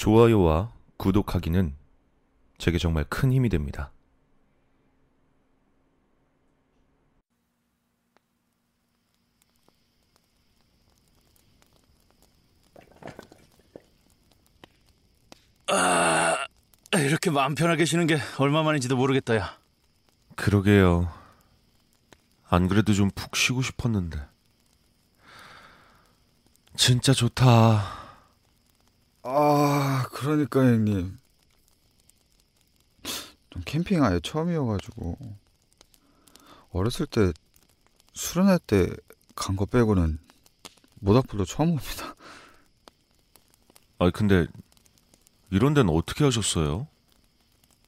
좋아요와 구독하기는 제게 정말 큰 힘이 됩니다. 이렇게 마음 편하게 쉬는 게 얼마만인지도 모르겠다, 야. 그러게요. 안 그래도 좀 푹 쉬고 싶었는데. 진짜 좋다. 아, 그러니까 형님. 좀 캠핑 아예 처음이어가지고 어렸을 때 수련회 때 간 거 빼고는 모닥불도 처음 옵니다. 아 근데 이런 데는 어떻게 하셨어요?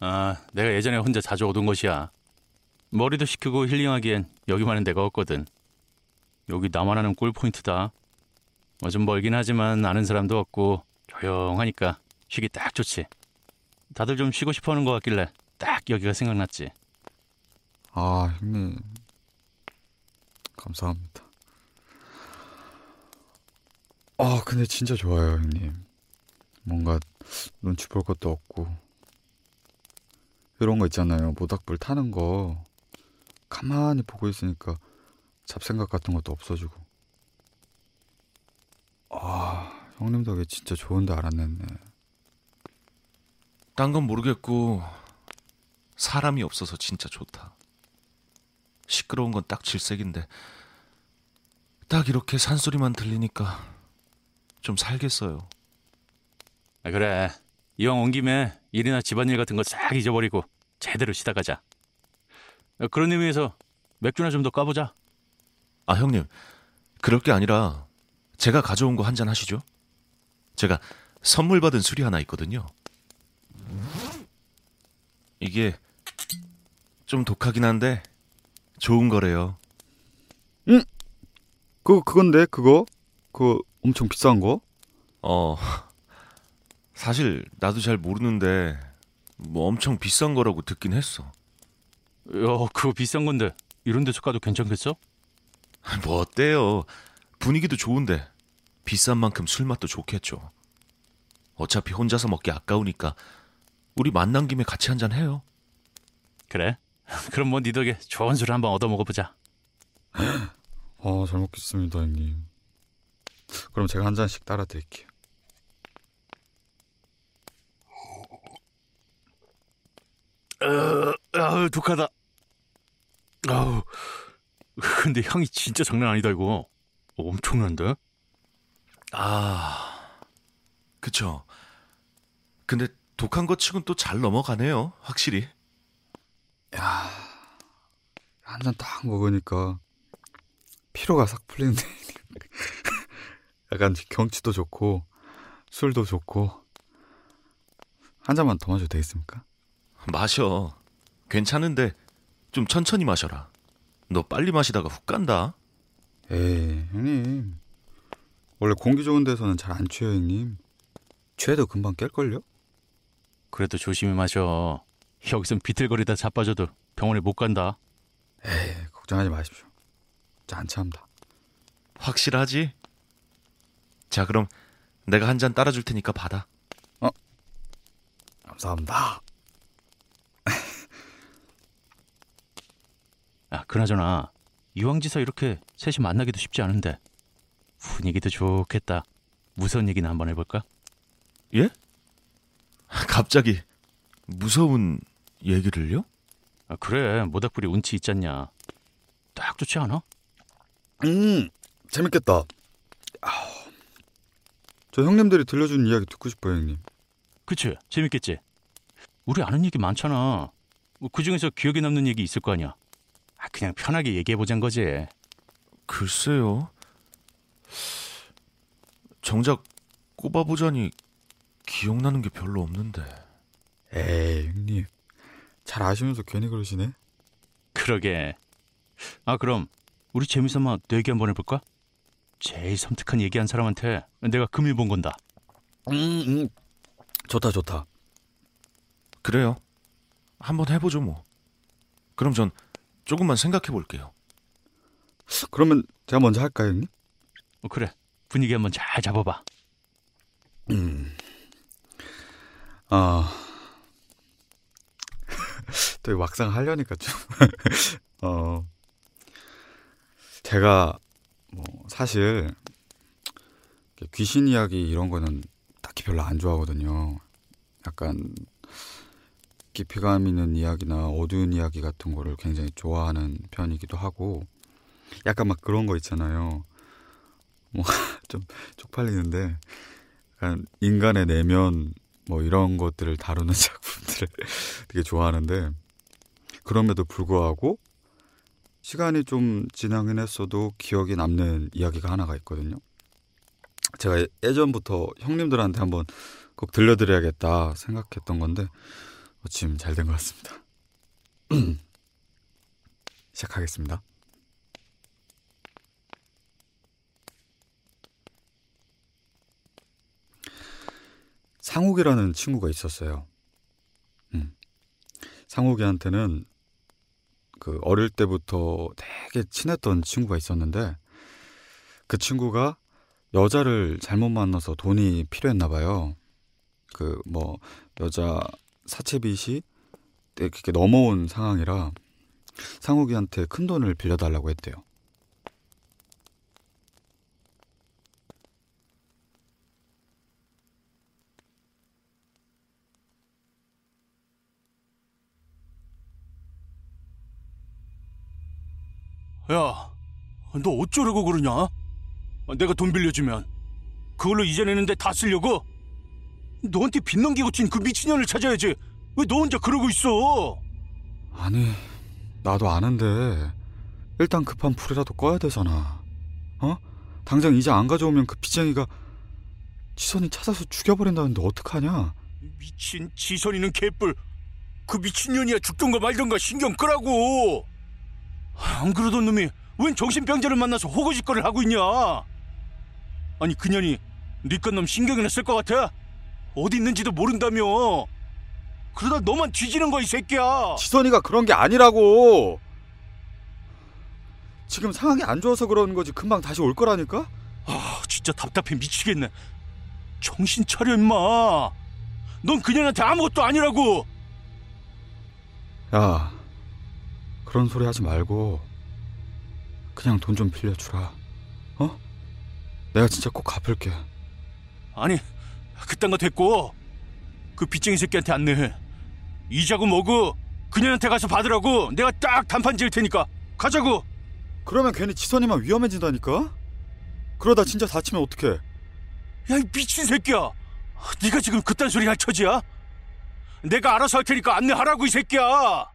아, 내가 예전에 혼자 자주 오던 곳이야. 머리도 식히고 힐링하기엔 여기만은 데가 없거든. 여기 나만 아는 꿀 포인트다. 뭐좀 멀긴 하지만 아는 사람도 없고 조용하니까 쉬기 딱 좋지. 다들 좀 쉬고 싶어 하는 것 같길래 딱 여기가 생각났지. 아, 형님. 감사합니다. 아, 근데 진짜 좋아요, 형님. 뭔가 눈치 볼 것도 없고. 이런 거 있잖아요. 모닥불 타는 거. 가만히 보고 있으니까 잡생각 같은 것도 없어지고. 아, 형님 덕에 진짜 좋은 데 알았네. 딴 건 모르겠고 사람이 없어서 진짜 좋다. 시끄러운 건 딱 질색인데 딱 이렇게 산소리만 들리니까 좀 살겠어요. 아, 그래. 이왕 온 김에 일이나 집안일 같은 거 싹 잊어버리고 제대로 쉬다 가자. 아, 그런 의미에서 맥주나 좀 더 까보자. 아 형님 그럴 게 아니라 제가 가져온 거 한 잔 하시죠. 제가 선물 받은 술이 하나 있거든요. 이게 좀 독하긴 한데 좋은 거래요. 그거, 그건데, 그거? 그거 엄청 비싼 거? 어, 사실 나도 잘 모르는데 뭐 엄청 비싼 거라고 듣긴 했어. 야, 그거 비싼 건데 이런 데서 까도 괜찮겠어? 뭐 어때요? 분위기도 좋은데 비싼 만큼 술 맛도 좋겠죠. 어차피 혼자서 먹기 아까우니까 우리 만난 김에 같이 한잔 해요. 그래. 그럼 뭐니 덕에 좋은 술 한번 얻어 먹어보자. 아, 잘 먹겠습니다, 형님. 그럼 제가 한 잔씩 따라 드릴게요. 아우 독하다. 아우. 근데 향이 진짜 장난 아니다 이거. 엄청난데? 아, 그쵸. 근데 독한 것 치곤 또 잘 넘어가네요, 확실히. 한잔 딱 먹으니까 피로가 싹 풀리는데 약간 경치도 좋고 술도 좋고 한 잔만 더 마셔도 되겠습니까? 마셔. 괜찮은데 좀 천천히 마셔라. 너 빨리 마시다가 훅 간다. 에이 형님 원래 공기 좋은 데서는 잘 안 취해요 형님 취해도 금방 깰걸요? 그래도 조심히 마셔. 여기선 비틀거리다 자빠져도 병원에 못 간다. 에이 걱정하지 마십시오 저안 취합니다 확실하지? 자, 그럼 내가 한 잔 따라줄 테니까 받아. 감사합니다 아, 그나저나 이왕지서 이렇게 셋이 만나기도 쉽지 않은데 분위기도 좋겠다. 무서운 얘기나 한번 해볼까? 예? 갑자기 무서운 얘기를요? 아, 그래 모닥불이 운치 있잖냐. 딱 좋지 않아? 음 재밌겠다 아우, 저 형님들이 들려준 이야기 듣고 싶어요 형님 그치? 재밌겠지? 우리 아는 얘기 많잖아. 그 중에서 기억에 남는 얘기 있을 거 아니야. 아, 그냥 편하게 얘기해 보자는 거지. 글쎄요. 정작 꼽아보자니 기억나는 게 별로 없는데. 에이 형님 잘 아시면서 괜히 그러시네 그러게. 아, 그럼 우리 재미삼아 내기 한번 해볼까? 제일 섬뜩한 얘기한 사람한테 내가 금일 본 건다. 음, 음. 좋다 좋다 그래요. 한번 해보죠 뭐. 그럼 전 조금만 생각해 볼게요. 그러면 제가 먼저 할까요 형님? 어, 그래. 분위기 한번 잘 잡아봐. 음. 아. 또 막상 하려니까 좀. 어. 제가 뭐 사실 귀신 이야기 이런 거는 딱히 별로 안 좋아하거든요. 약간 깊이감 있는 이야기나 어두운 이야기 같은 거를 굉장히 좋아하는 편이기도 하고 약간 막 그런 거 있잖아요. 뭐 좀 쪽팔리는데 약간 인간의 내면 뭐 이런 것들을 다루는 작품들을 되게 좋아하는데 그럼에도 불구하고 시간이 좀 지나긴 했어도 기억이 남는 이야기가 하나가 있거든요. 제가 예전부터 형님들한테 한번 꼭 들려드려야겠다 생각했던 건데 지금 잘 된 것 같습니다. 시작하겠습니다. 상욱이라는 친구가 있었어요. 음. 상욱이한테는 그 어릴 때부터 되게 친했던 친구가 있었는데 그 친구가 여자를 잘못 만나서 돈이 필요했나 봐요. 그 뭐 여자 사채빚이 이렇게 넘어온 상황이라 상욱이한테 큰 돈을 빌려달라고 했대요. 야, 너 어쩌려고 그러냐? 내가 돈 빌려주면 그걸로 이전에는데 다 쓰려고? 너한테 빚 넘기고 친 그 미친년을 찾아야지. 왜 너 혼자 그러고 있어? 아니, 나도 아는데 일단 급한 불이라도 꺼야 되잖아. 어? 당장 이제 안 가져오면 그 빚쟁이가 지선이 찾아서 죽여버린다는데 어떡하냐? 미친 지선이는 개뿔. 그 미친년이야 죽던가 말던가 신경 끄라고. 안 그러던 놈이 웬 정신병자를 만나서 호구짓거리를 하고 있냐? 아니 그년이 니건놈 신경이나 쓸 것 같아? 어디 있는지도 모른다며. 그러다 너만 뒤지는 거야 이 새끼야. 지선이가 그런 게 아니라고. 지금 상황이 안 좋아서 그러는 거지 금방 다시 올 거라니까? 아 진짜 답답해 미치겠네. 정신 차려 임마. 넌 그년한테 아무것도 아니라고. 야, 그런 소리 하지 말고 그냥 돈 좀 빌려주라. 어? 내가 진짜 꼭 갚을게. 아니 그딴 거 됐고 그 빚쟁이 새끼한테 안 내. 이자고 뭐고 그년한테 가서 받으라고 내가 딱 단판 지을 테니까 가자고. 그러면 괜히 지선이만 위험해진다니까? 그러다 진짜 다치면 어떡해? 야 이 미친 새끼야. 네가 지금 그딴 소리 할 처지야? 내가 알아서 할 테니까 안내하라고 이 새끼야.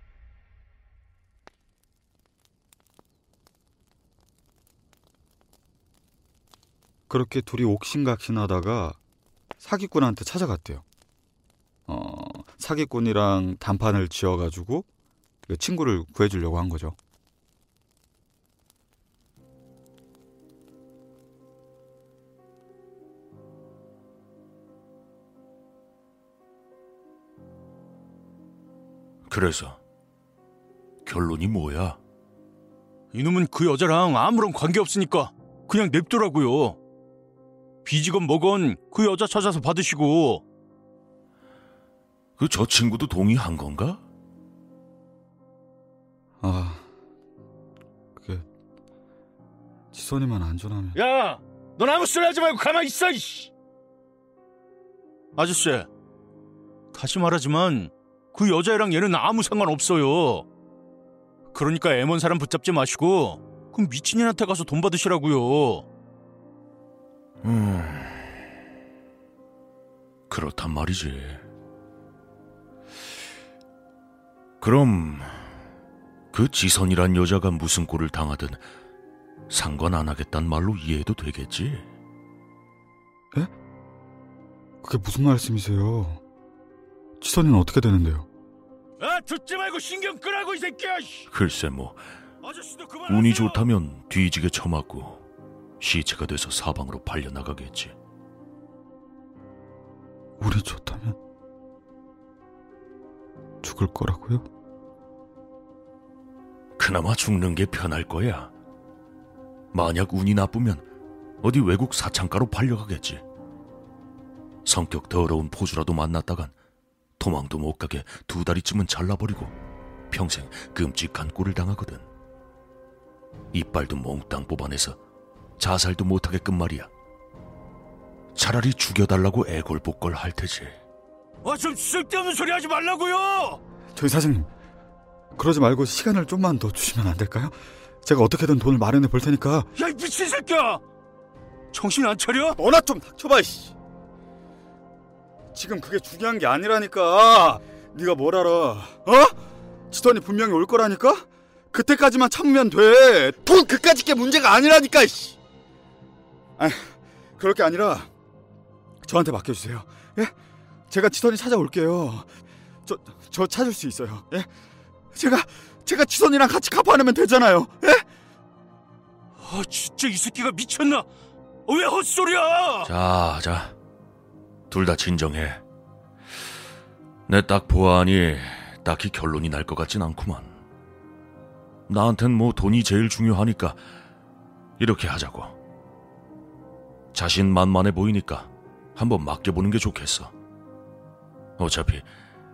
그렇게 둘이 옥신각신하다가 사기꾼한테 찾아갔대요. 어, 사기꾼이랑 단판을 지어가지고 그 친구를 구해주려고 한 거죠. 그래서 결론이 뭐야? 이놈은 그 여자랑 아무런 관계 없으니까 그냥 냅두라고요. 빚이건 뭐건 그 여자 찾아서 받으시고 그 저 친구도 동의한 건가? 아, 그게 지선이만 안전하면 야, 넌 아무 소리 하지 말고 가만히 있어, 이씨. 아저씨, 다시 말하지만 그 여자애랑 얘는 아무 상관 없어요. 그러니까 애먼 사람 붙잡지 마시고 그 미친년한테 가서 돈 받으시라고요. 음, 그렇단 말이지. 그럼 그 지선이란 여자가 무슨 꼴을 당하든 상관 안 하겠단 말로 이해해도 되겠지? 그게 무슨 말씀이세요? 지선이는 어떻게 되는데요? 아, 듣지 말고 신경 끄라고 이 새끼야. 씨. 글쎄 뭐. 운이 좋다면 뒤지게 처맞고 시체가 돼서 사방으로 팔려 나가겠지. 운이 좋다면 죽을 거라고요? 그나마 죽는 게 편할 거야. 만약 운이 나쁘면 어디 외국 사창가로 팔려가겠지. 성격 더러운 포주라도 만났다간 도망도 못 가게 두 다리쯤은 잘라버리고 평생 끔찍한 꼴을 당하거든. 이빨도 몽땅 뽑아내서 자살도 못하게끔 말이야. 차라리 죽여달라고 애골복걸 할 테지. 아, 좀 쓸데없는 소리 하지 말라고요! 저희 사장님, 그러지 말고 시간을 좀만 더 주시면 안 될까요? 제가 어떻게든 돈을 마련해 볼 테니까. 야, 이 미친 새끼야! 정신 안 차려? 너나 좀 닥쳐봐, 이씨. 지금 그게 중요한 게 아니라니까. 네가 뭘 알아? 어? 지선이 분명히 올 거라니까. 그때까지만 참으면 돼. 돈 그까짓 게 문제가 아니라니까, 이씨. 아, 그럴 게 아니라 저한테 맡겨주세요. 예? 제가 지선이 찾아올게요. 저, 저 찾을 수 있어요. 예? 제가, 제가 지선이랑 같이 갚아내면 되잖아요. 예? 아, 진짜 이 새끼가 미쳤나? 어, 왜 헛소리야! 자, 자. 둘 다 진정해. 내 딱 보아하니 딱히 결론이 날 것 같진 않구만. 나한텐 뭐 돈이 제일 중요하니까 이렇게 하자고. 자신 만만해 보이니까 한번 맡겨보는 게 좋겠어. 어차피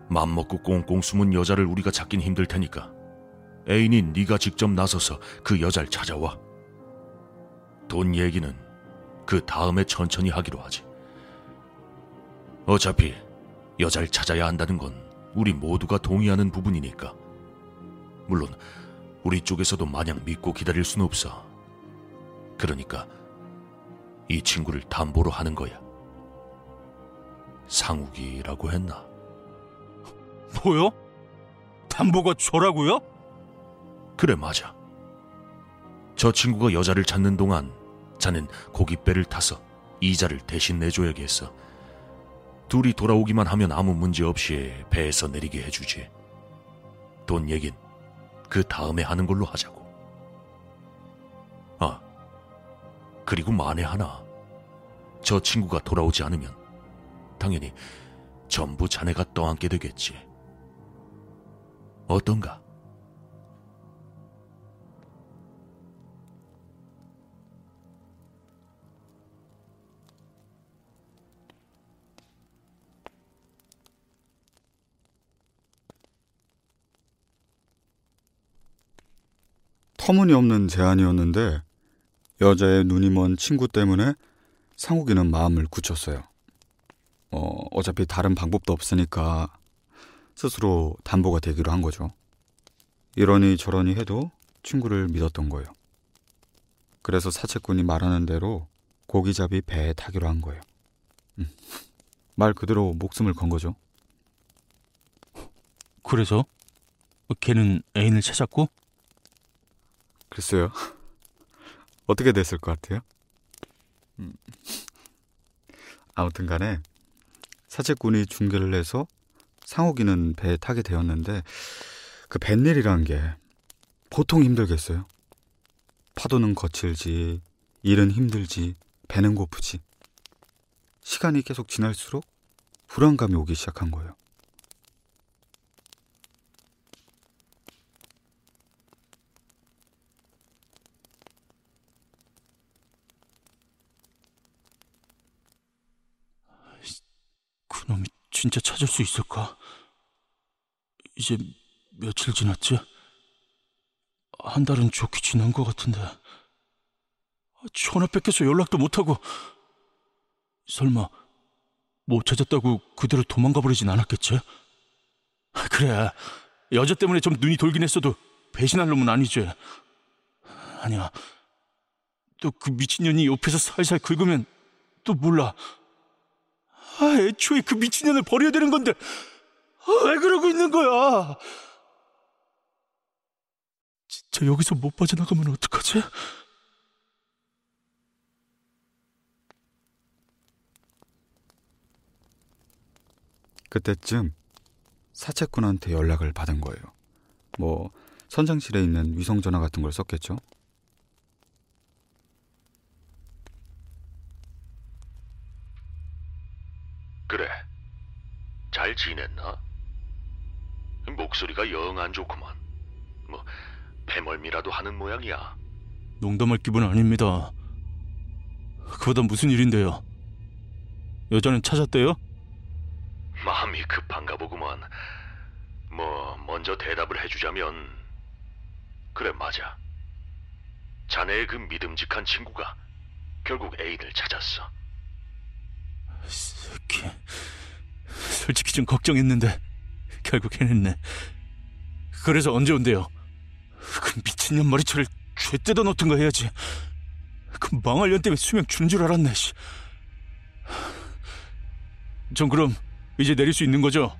맘먹고 꽁꽁 숨은 여자를 우리가 찾긴 힘들 테니까 애인인 네가 직접 나서서 그 여자를 찾아와. 돈 얘기는 그 다음에 천천히 하기로 하지. 어차피 여자를 찾아야 한다는 건 우리 모두가 동의하는 부분이니까. 물론 우리 쪽에서도 마냥 믿고 기다릴 순 없어. 그러니까 이 친구를 담보로 하는 거야. 상욱이라고 했나? 뭐요? 담보가 저라고요? 그래 맞아. 저 친구가 여자를 찾는 동안 자넨 고깃배를 타서 이자를 대신 내줘야겠어. 둘이 돌아오기만 하면 아무 문제 없이 배에서 내리게 해주지. 돈 얘긴 그 다음에 하는 걸로 하자고. 그리고 만에 하나 저 친구가 돌아오지 않으면 당연히 전부 자네가 떠안게 되겠지. 어떤가? 터무니없는 제안이었는데 여자의 눈이 먼 친구 때문에 상욱이는 마음을 굳혔어요. 어, 어차피 다른 방법도 없으니까 스스로 담보가 되기로 한 거죠. 이러니 저러니 해도 친구를 믿었던 거예요. 그래서 사채꾼이 말하는 대로 고기잡이 배에 타기로 한 거예요. 음, 말 그대로 목숨을 건 거죠. 그래서 걔는 애인을 찾았고 글쎄요. 어떻게 됐을 것 같아요? 음. 아무튼 간에 사채꾼이 중계를 해서 상욱이는 배에 타게 되었는데 그 뱃일이란 게 보통 힘들겠어요. 파도는 거칠지, 일은 힘들지, 배는 고프지. 시간이 계속 지날수록 불안감이 오기 시작한 거예요. 그놈이 진짜 찾을 수 있을까? 이제 며칠 지났지? 한 달은 좋게 지난 것 같은데 전화 뺏겨서 연락도 못하고 설마 못 찾았다고 그대로 도망가 버리진 않았겠지? 그래 여자 때문에 좀 눈이 돌긴 했어도 배신할 놈은 아니지 아니야 또 그 미친년이 옆에서 살살 긁으면 또 몰라 아, 애초에 그 미친년을 버려야 되는 건데 아, 왜 그러고 있는 거야? 진짜 여기서 못 빠져나가면 어떡하지? 그때쯤 사채꾼한테 연락을 받은 거예요. 뭐 선장실에 있는 위성 전화 같은 걸 썼겠죠. 그래. 잘 지냈나? 목소리가 영 안 좋구만. 뭐 배멀미라도 하는 모양이야. 농담할 기분 아닙니다. 그보다 무슨 일인데요? 여자는 찾았대요? 마음이 급한가 보구만. 뭐 먼저 대답을 해주자면 그래 맞아. 자네의 그 믿음직한 친구가 결국 애인을 찾았어. 새끼. 솔직히 좀 걱정했는데 결국 해냈네. 그래서 언제 온대요? 그 미친년 머리채를 죄 뜯어 놓든가 해야지. 그 망할 년 때문에 수명 준 줄 알았네. 씨. 전 그럼 이제 내릴 수 있는 거죠?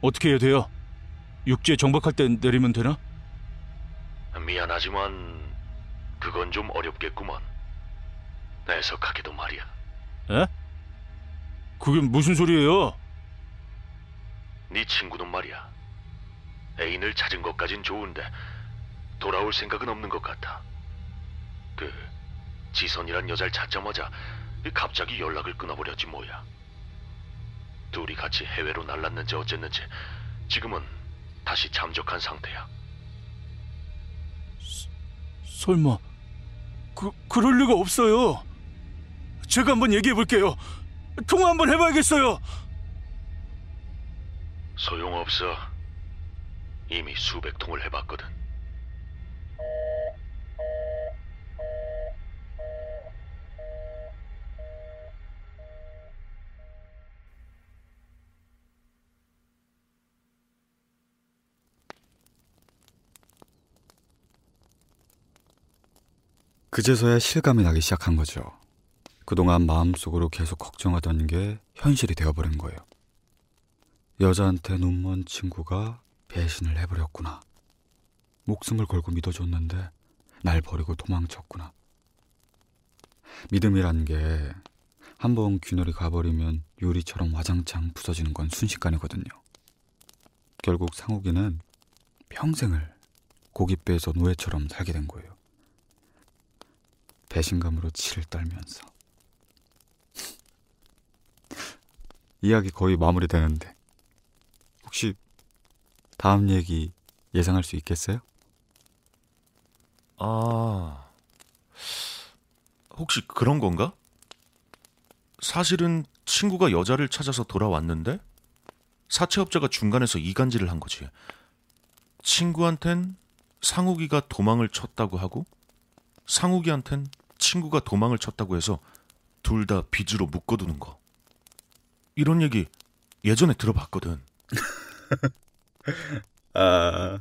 어떻게 해야 돼요? 육지에 정박할 때 내리면 되나? 미안하지만 그건 좀 어렵겠구만. 애석하게도 말이야. 에? 그게 무슨 소리예요? 네 친구는 말이야. 애인을 찾은 것까진 좋은데 돌아올 생각은 없는 것 같아. 그 지선이란 여자를 찾자마자 갑자기 연락을 끊어버렸지 뭐야. 둘이 같이 해외로 날랐는지 어쨌는지 지금은 다시 잠적한 상태야. 설마 그 그럴 리가 없어요. 제가 한번 얘기해 볼게요. 통화 한번 해봐야겠어요. 소용없어. 이미 수백 통을 해봤거든. 그제서야 실감이 나기 시작한 거죠. 그동안 마음속으로 계속 걱정하던 게 현실이 되어버린 거예요. 여자한테 눈먼 친구가 배신을 해버렸구나. 목숨을 걸고 믿어줬는데 날 버리고 도망쳤구나. 믿음이란 게 한 번 균열이 가버리면 유리처럼 와장창 부서지는 건 순식간이거든요. 결국 상욱이는 평생을 고깃배에서 노예처럼 살게 된 거예요. 배신감으로 치를 떨면서 이야기 거의 마무리되는데 혹시 다음 얘기 예상할 수 있겠어요? 아, 혹시 그런 건가? 사실은 친구가 여자를 찾아서 돌아왔는데 사채업자가 중간에서 이간질을 한 거지. 친구한텐 상욱이가 도망을 쳤다고 하고 상욱이한텐 친구가 도망을 쳤다고 해서 둘 다 빚으로 묶어두는 거. 이런 얘기 예전에 들어봤거든. 아,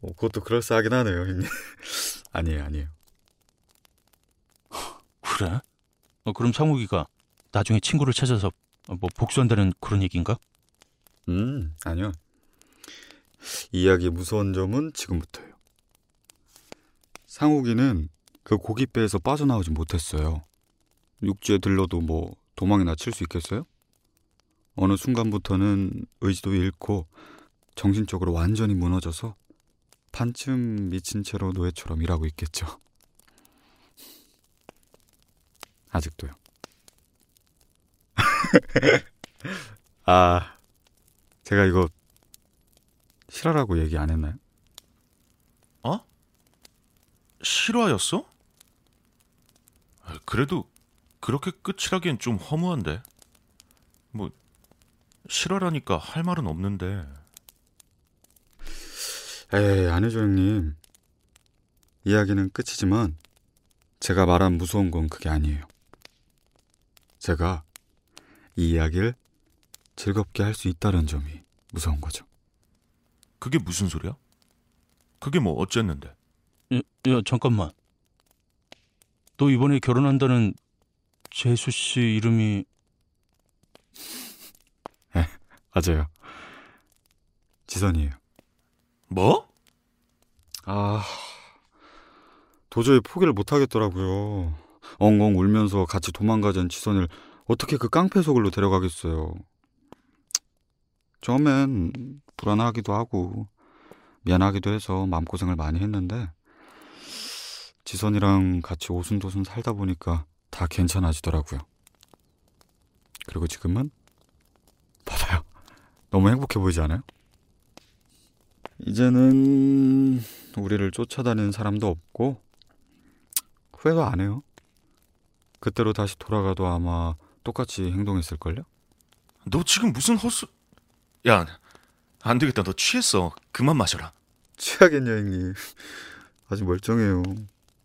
뭐 그것도 그럴싸하긴 하네요, 형님. 아니에요, 아니에요. 그래? 어, 그럼 상욱이가 나중에 친구를 찾아서 뭐 복수한다는 그런 얘기인가? 음, 아니요. 이야기의 무서운 점은 지금부터예요. 상욱이는 그 고깃배에서 빠져나오지 못했어요. 육지에 들러도 뭐 도망이나 칠 수 있겠어요? 어느 순간부터는 의지도 잃고 정신적으로 완전히 무너져서 반쯤 미친 채로 노예처럼 일하고 있겠죠. 아직도요. 아, 제가 이거 실화라고 얘기 안 했나요? 어? 실화였어? 아, 그래도 그렇게 끝이라기엔 좀 허무한데. 뭐 실화라니까 할 말은 없는데. 에이, 아니죠, 형님. 이야기는 끝이지만 제가 말한 무서운 건 그게 아니에요. 제가 이 이야기를 즐겁게 할 수 있다는 점이 무서운 거죠. 그게 무슨 소리야? 그게 뭐 어쨌는데? 야, 야 잠깐만. 너 이번에 결혼한다는 재수 씨 이름이 맞아요. 지선이에요. 뭐? 아, 도저히 포기를 못 하겠더라고요. 엉엉 울면서 같이 도망가자는 지선을 어떻게 그 깡패 속으로 데려가겠어요. 처음엔 불안하기도 하고 미안하기도 해서 마음고생을 많이 했는데 지선이랑 같이 오순도순 살다 보니까 다 괜찮아지더라고요. 그리고 지금은. 너무 행복해 보이지 않아요? 이제는 우리를 쫓아다니는 사람도 없고 후회도 안 해요. 그때로 다시 돌아가도 아마 똑같이 행동했을걸요? 너 지금 무슨 헛소... 야, 안 되겠다. 너 취했어. 그만 마셔라. 취하겠냐 형님. 아직 멀쩡해요.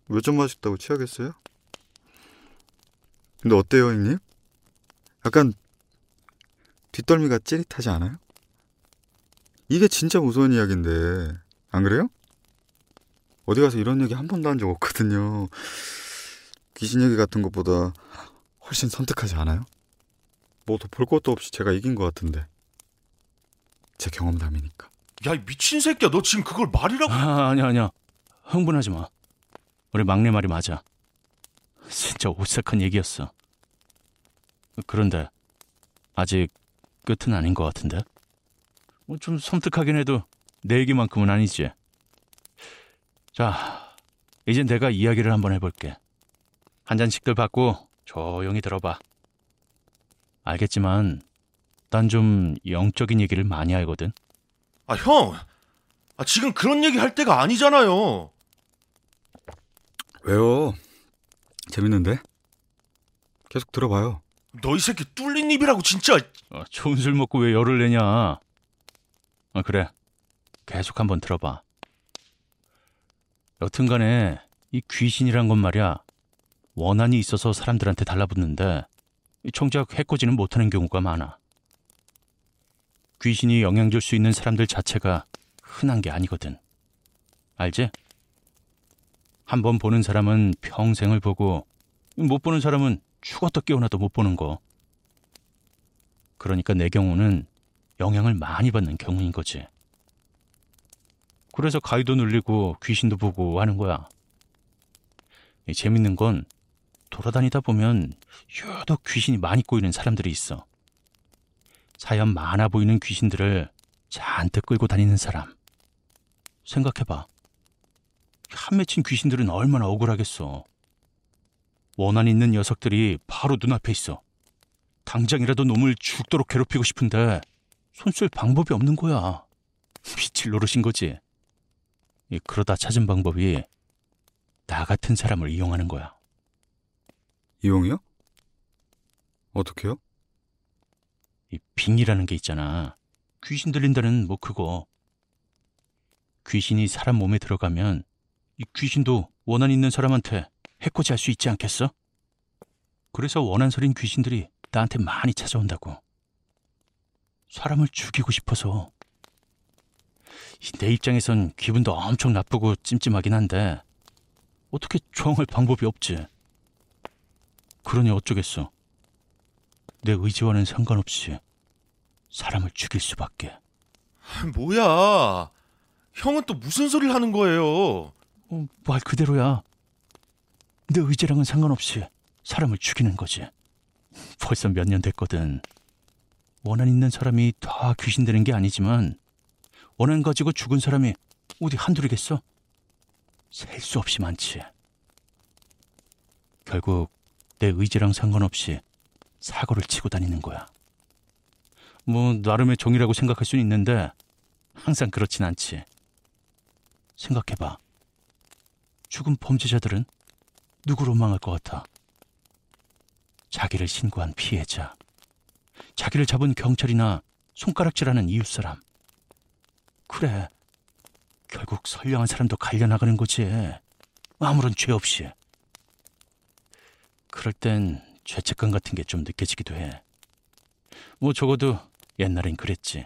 몇 점 마셨다고 취하겠어요? 근데 어때요 형님? 약간 뒷덜미가 찌릿하지 않아요? 이게 진짜 무서운 이야기인데 안 그래요? 어디 가서 이런 얘기 한 번도 한 적 없거든요. 귀신 얘기 같은 것보다 훨씬 선택하지 않아요? 뭐 더 볼 것도 없이 제가 이긴 것 같은데 제 경험담이니까. 야, 이 미친 새끼야. 너 지금 그걸 말이라고... 아, 아니야, 아니야. 흥분하지 마. 우리 막내 말이 맞아. 진짜 오싹한 얘기였어. 그런데 아직 끝은 아닌 것 같은데? 뭐 좀 섬뜩하긴 해도 내 얘기만큼은 아니지. 자, 이제 내가 이야기를 한번 해볼게. 한 잔씩들 받고 조용히 들어봐. 알겠지만 난 좀 영적인 얘기를 많이 알거든. 아, 형. 아, 지금 그런 얘기 할 때가 아니잖아요. 왜요? 재밌는데? 계속 들어봐요. 너 이 새끼 뚫린 입이라고 진짜. 어, 좋은 술 먹고 왜 열을 내냐? 아, 그래. 계속 한번 들어봐. 여튼간에 이 귀신이란 건 말이야. 원한이 있어서 사람들한테 달라붙는데 이 정작 해코지는 못하는 경우가 많아. 귀신이 영향 줄 수 있는 사람들 자체가 흔한 게 아니거든. 알지? 한 번 보는 사람은 평생을 보고 못 보는 사람은 죽었다 깨어나도 못 보는 거. 그러니까 내 경우는 영향을 많이 받는 경우인 거지. 그래서 가위도 눌리고 귀신도 보고 하는 거야. 이 재밌는 건 돌아다니다 보면 유독 귀신이 많이 꼬이는 사람들이 있어. 사연 많아 보이는 귀신들을 잔뜩 끌고 다니는 사람. 생각해봐. 한 맺힌 귀신들은 얼마나 억울하겠어. 원한 있는 녀석들이 바로 눈앞에 있어. 당장이라도 놈을 죽도록 괴롭히고 싶은데 손쓸 방법이 없는 거야. 미칠 노릇인 거지. 이 그러다 찾은 방법이 나 같은 사람을 이용하는 거야. 이용이요? 어떻게요? 이 빙이라는 게 있잖아. 귀신 들린다는 뭐 그거. 귀신이 사람 몸에 들어가면 이 귀신도 원한 있는 사람한테 해코지 할 수 있지 않겠어? 그래서 원한 서린 귀신들이 나한테 많이 찾아온다고. 사람을 죽이고 싶어서. 내 입장에선 기분도 엄청 나쁘고 찜찜하긴 한데 어떻게 조항할 방법이 없지. 그러니 어쩌겠어. 내 의지와는 상관없이 사람을 죽일 수밖에. 아, 뭐야. 형은 또 무슨 소리를 하는 거예요? 어, 말 그대로야. 내 의지랑은 상관없이 사람을 죽이는 거지. 벌써 몇 년 됐거든. 원한 있는 사람이 다 귀신 되는 게 아니지만 원한 가지고 죽은 사람이 어디 한둘이겠어? 셀 수 없이 많지. 결국 내 의지랑 상관없이 사고를 치고 다니는 거야. 뭐 나름의 종이라고 생각할 수는 있는데 항상 그렇진 않지. 생각해봐. 죽은 범죄자들은 누구로 망할 것 같아? 자기를 신고한 피해자, 자기를 잡은 경찰이나 손가락질하는 이웃사람. 그래, 결국 선량한 사람도 갈려나가는 거지. 아무런 죄 없이. 그럴 땐 죄책감 같은 게 좀 느껴지기도 해. 뭐 적어도 옛날엔 그랬지.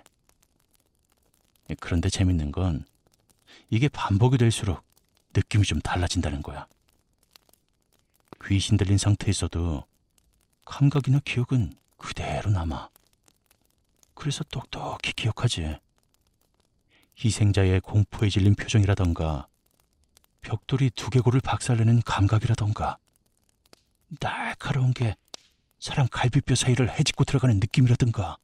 그런데 재밌는 건 이게 반복이 될수록 느낌이 좀 달라진다는 거야. 귀신 들린 상태에서도 감각이나 기억은 그대로 남아. 그래서 똑똑히 기억하지. 희생자의 공포에 질린 표정이라던가, 벽돌이 두개골을 박살내는 감각이라던가, 날카로운 게 사람 갈비뼈 사이를 헤집고 들어가는 느낌이라든가.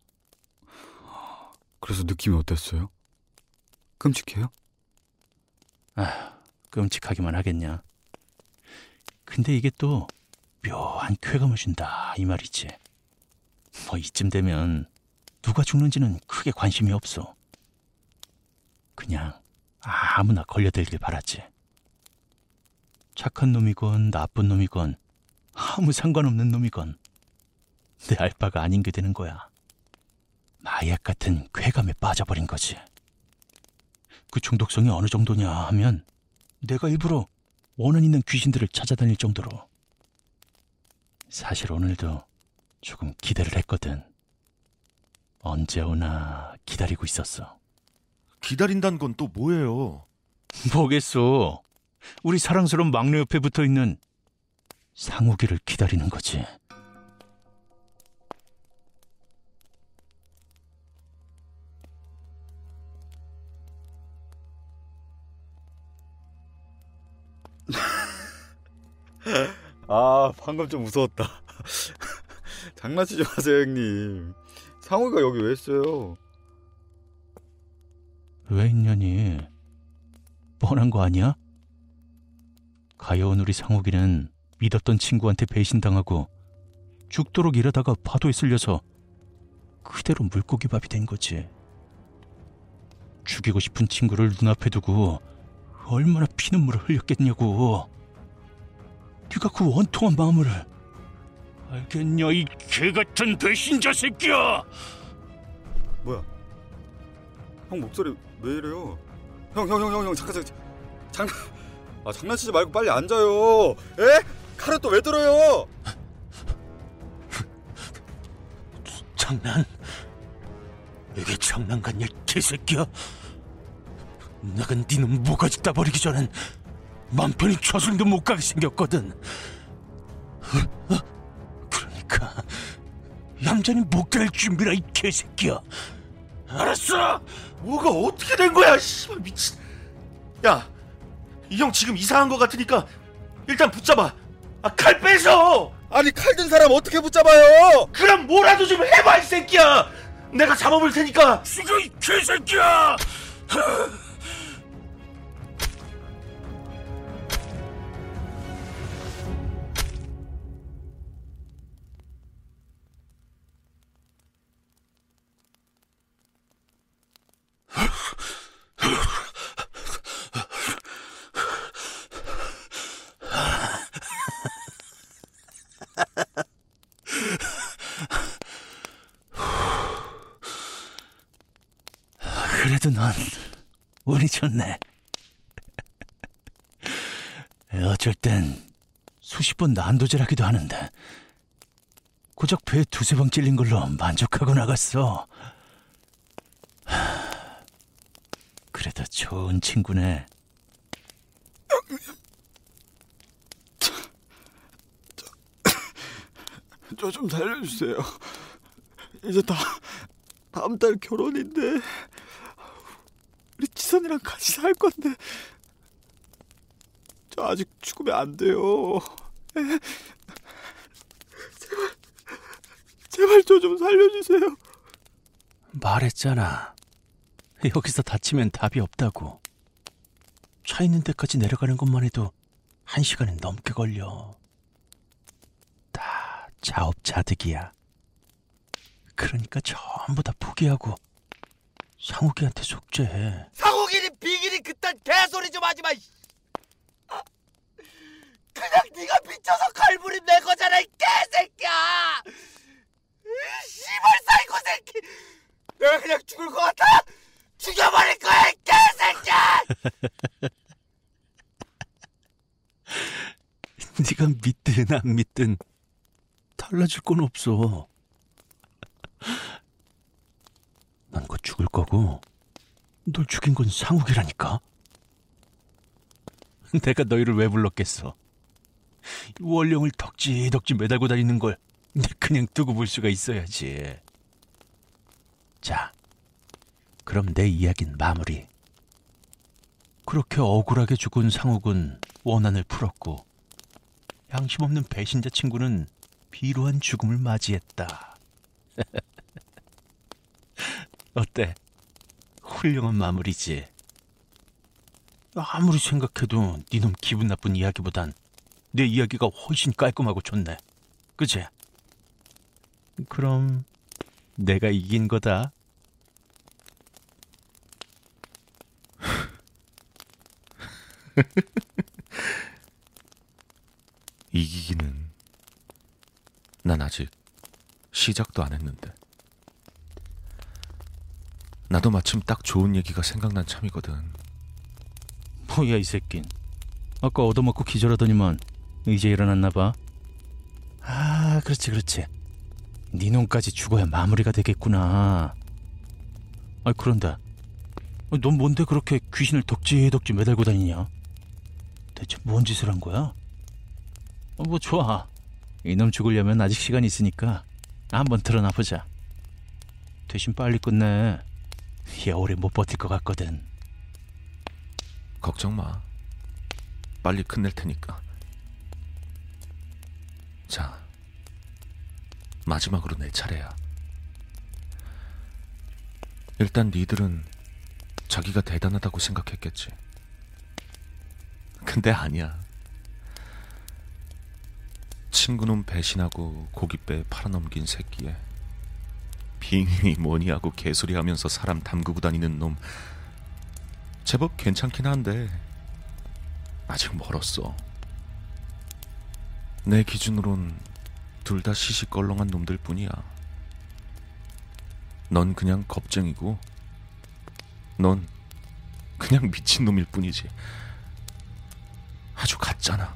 그래서 느낌이 어땠어요? 끔찍해요? 아, 끔찍하기만 하겠냐. 근데 이게 또 묘한 쾌감을 준다 이 말이지. 뭐 이쯤 되면 누가 죽는지는 크게 관심이 없어. 그냥 아무나 걸려들길 바라지. 착한 놈이건 나쁜 놈이건 아무 상관없는 놈이건 내 알바가 아닌 게 되는 거야. 마약 같은 쾌감에 빠져버린 거지. 그 중독성이 어느 정도냐 하면 내가 일부러 원한 있는 귀신들을 찾아다닐 정도로 사실 오늘도 조금 기대를 했거든. 언제 오나 기다리고 있었어. 기다린다는 건 또 뭐예요? 뭐겠소. 우리 사랑스러운 막내 옆에 붙어 있는 상욱이를 기다리는 거지. 아 방금 좀 무서웠다. 장난치지 마세요 형님. 상우가 여기 왜 있어요? 왜 있냐니? 뻔한 거 아니야? 가여운 우리 상욱이는 믿었던 친구한테 배신당하고 죽도록 일하다가 파도에 쓸려서 그대로 물고기 밥이 된 거지. 죽이고 싶은 친구를 눈앞에 두고 얼마나 피눈물을 흘렸겠냐고. 네가 그 원통한 마음을 알겠냐 이 개같은 배신자 새끼야! 뭐야? 형 목소리 왜 이래요? 형 형 형 형 형 잠깐 잠깐 장난 아 장난치지 말고 빨리 앉아요. 에? 칼은 또왜 들어요? 장난? 이게 장난 같냐, 개새끼야? 내가 니는 모가지 따버리기 전엔 맘 편히 저승도 못 가게 생겼거든. 어? 그러니까 얌전히 목될 준비라 이 개새끼야. 알았어. 뭐가 어떻게 된 거야? 씨발 미친. 야, 이 형 지금 이상한 거 같으니까 일단 붙잡아. 아, 칼 빼서. 아니 칼 든 사람 어떻게 붙잡아요? 그럼 뭐라도 좀 해봐 이 새끼야. 내가 잡아볼 테니까. 죽여 이 개새끼야. 운이 좋네. 어쩔 땐 수십 번 난도질하기도 하는데 고작 배에 두세 방 찔린 걸로 만족하고 나갔어. 하, 그래도 좋은 친구네. 저 좀 살려주세요. 이제 다 다음 달 결혼인데 지선이랑 같이 살 건데 저 아직 죽으면 안 돼요. 제발 제발 저 좀 살려주세요. 말했잖아. 여기서 다치면 답이 없다고. 차 있는 데까지 내려가는 것만 해도 한 시간은 넘게 걸려. 다 자업자득이야. 그러니까 전부 다 포기하고 상욱이한테 속죄해. 비기니 그딴 개소리 좀 하지 마. 이 아, 그냥 네가 미쳐서 칼부림 낸 거잖아 이 개새끼야. 이 씨발 사이코 새끼. 내가 그냥 죽을 것 같아? 죽여버릴 거야 이 개새끼야. 네가 믿든 안 믿든 달라질 건 없어. 난 곧 죽을 거고 널 죽인 건 상욱이라니까. 내가 너희를 왜 불렀겠어? 원령을 덕지덕지 매달고 다니는 걸내 그냥 두고 볼 수가 있어야지. 자, 그럼 내 이야긴 마무리. 그렇게 억울하게 죽은 상욱은 원한을 풀었고 양심 없는 배신자 친구는 비루한 죽음을 맞이했다. 어때? 훌륭한 마무리지. 아무리 생각해도 니놈 기분 나쁜 이야기보단 내 이야기가 훨씬 깔끔하고 좋네. 그지? 그럼 내가 이긴 거다. 이기기는 난 아직 시작도 안 했는데. 나도 마침 딱 좋은 얘기가 생각난 참이거든. 뭐야 이 새낀. 아까 얻어먹고 기절하더니만 이제 일어났나 봐. 아 그렇지 그렇지. 네 놈까지 죽어야 마무리가 되겠구나. 아 그런데 넌 뭔데 그렇게 귀신을 덕지덕지 매달고 다니냐? 대체 뭔 짓을 한 거야? 어, 뭐 좋아. 이놈 죽으려면 아직 시간 있으니까 한번 드러나 보자. 대신 빨리 끝내. 얘 오래 못 버틸 것 같거든. 걱정 마. 빨리 끝낼 테니까. 자, 마지막으로 내 차례야. 일단 니들은 자기가 대단하다고 생각했겠지. 근데 아니야. 친구놈 배신하고 고깃배 팔아넘긴 새끼에 빙이 뭐니 하고 개소리 하면서 사람 담그고 다니는 놈 제법 괜찮긴 한데 아직 멀었어. 내 기준으론 둘 다 시시껄렁한 놈들 뿐이야. 넌 그냥 겁쟁이고 넌 그냥 미친 놈일 뿐이지. 아주 같잖아.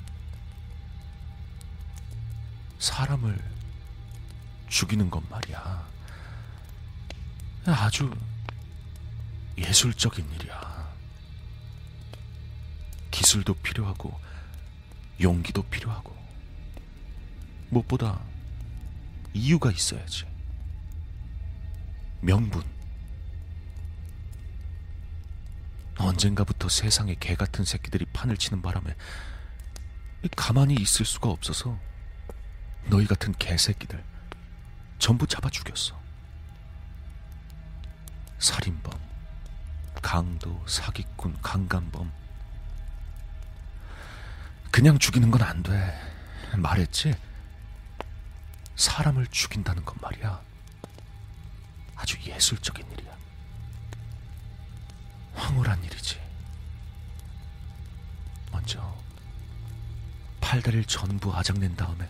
사람을 죽이는 것 말이야. 아주 예술적인 일이야. 기술도 필요하고 용기도 필요하고 무엇보다 이유가 있어야지. 명분. 언젠가부터 세상에 개 같은 새끼들이 판을 치는 바람에 가만히 있을 수가 없어서 너희 같은 개새끼들 전부 잡아 죽였어. 살인범, 강도, 사기꾼, 강간범. 그냥 죽이는 건 안 돼. 말했지? 사람을 죽인다는 건 말이야. 아주 예술적인 일이야. 황홀한 일이지. 먼저 팔다리를 전부 아작낸 다음에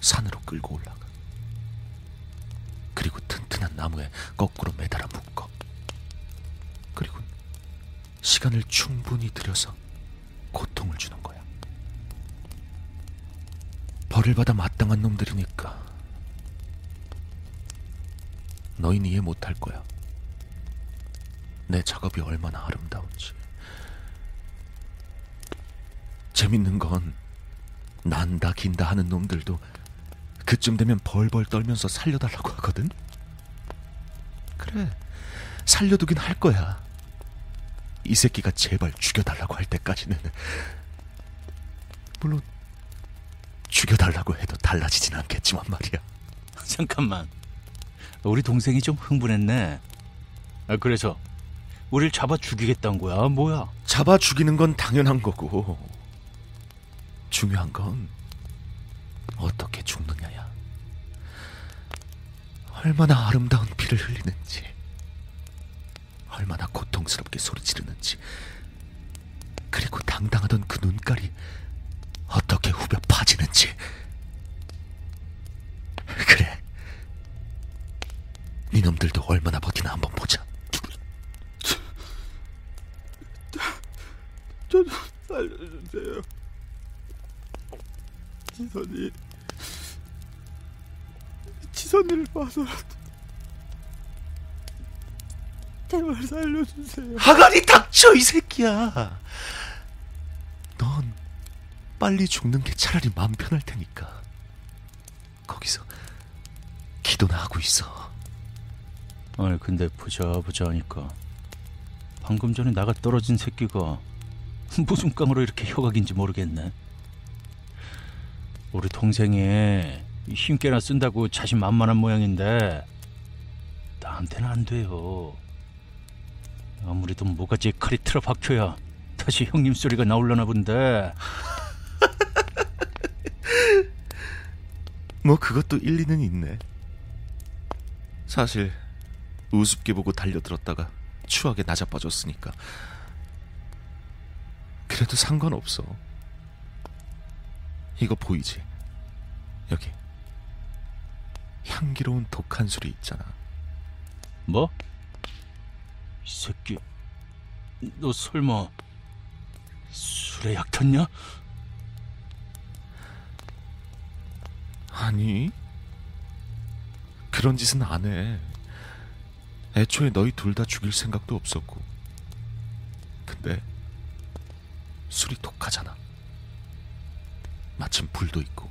산으로 끌고 올라가. 튼튼한 나무에 거꾸로 매달아 묶어. 그리고 시간을 충분히 들여서 고통을 주는 거야. 벌을 받아 마땅한 놈들이니까 너희는 이해 못할 거야. 내 작업이 얼마나 아름다운지. 재밌는 건 난다 긴다 하는 놈들도 그쯤 되면 벌벌 떨면서 살려달라고 하거든. 그래, 살려두긴 할 거야. 이 새끼가 제발 죽여달라고 할 때까지는. 물론 죽여달라고 해도 달라지진 않겠지만 말이야. 잠깐만. 우리 동생이 좀 흥분했네. 아, 그래서 우리를 잡아 죽이겠다는 거야? 뭐야? 잡아 죽이는 건 당연한 거고 중요한 건 어떻게 죽느냐야. 얼마나 아름다운 피를 흘리는지, 얼마나 고통스럽게 소리 지르는지, 그리고 당당하던 그 눈깔이 어떻게 후벼 파지는지. 그래. 니놈들도 얼마나 버티나 한번 보자. 저좀 살려주세요. 지선이 지선이를 봐서라도 제발 살려주세요. 하가리 닥쳐 이 새끼야. 넌 빨리 죽는 게 차라리 마음 편할 테니까. 거기서 기도나 하고 있어. 아니 근데 보자 보자 하니까 방금 전에 나가 떨어진 새끼가 무슨 깡으로 이렇게 혀각인지 모르겠네. 우리 동생이 힘께나 쓴다고 자신 만만한 모양인데 나한테는 안 돼요. 아무래도 뭐가지 칼이 틀어 박혀야 다시 형님 소리가 나올려나 본데 뭐 그것도 일리는 있네. 사실 우습게 보고 달려들었다가 추하게 낮아빠졌으니까. 그래도 상관없어. 이거 보이지? 여기 향기로운 독한 술이 있잖아. 뭐? 새끼, 너 설마 술에 약 탔냐? 아니, 그런 짓은 안 해. 애초에 너희 둘 다 죽일 생각도 없었고. 근데 술이 독하잖아. 마침 불도 있고.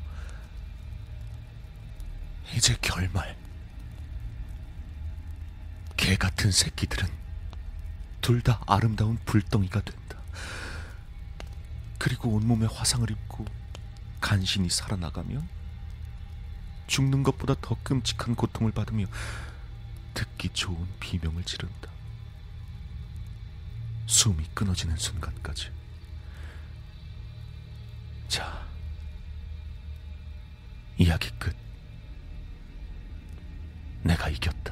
이제 결말. 개 같은 새끼들은 둘 다 아름다운 불덩이가 된다. 그리고 온몸에 화상을 입고 간신히 살아나가며 죽는 것보다 더 끔찍한 고통을 받으며 듣기 좋은 비명을 지른다. 숨이 끊어지는 순간까지. 자, 이야기 끝. 내가 이겼다.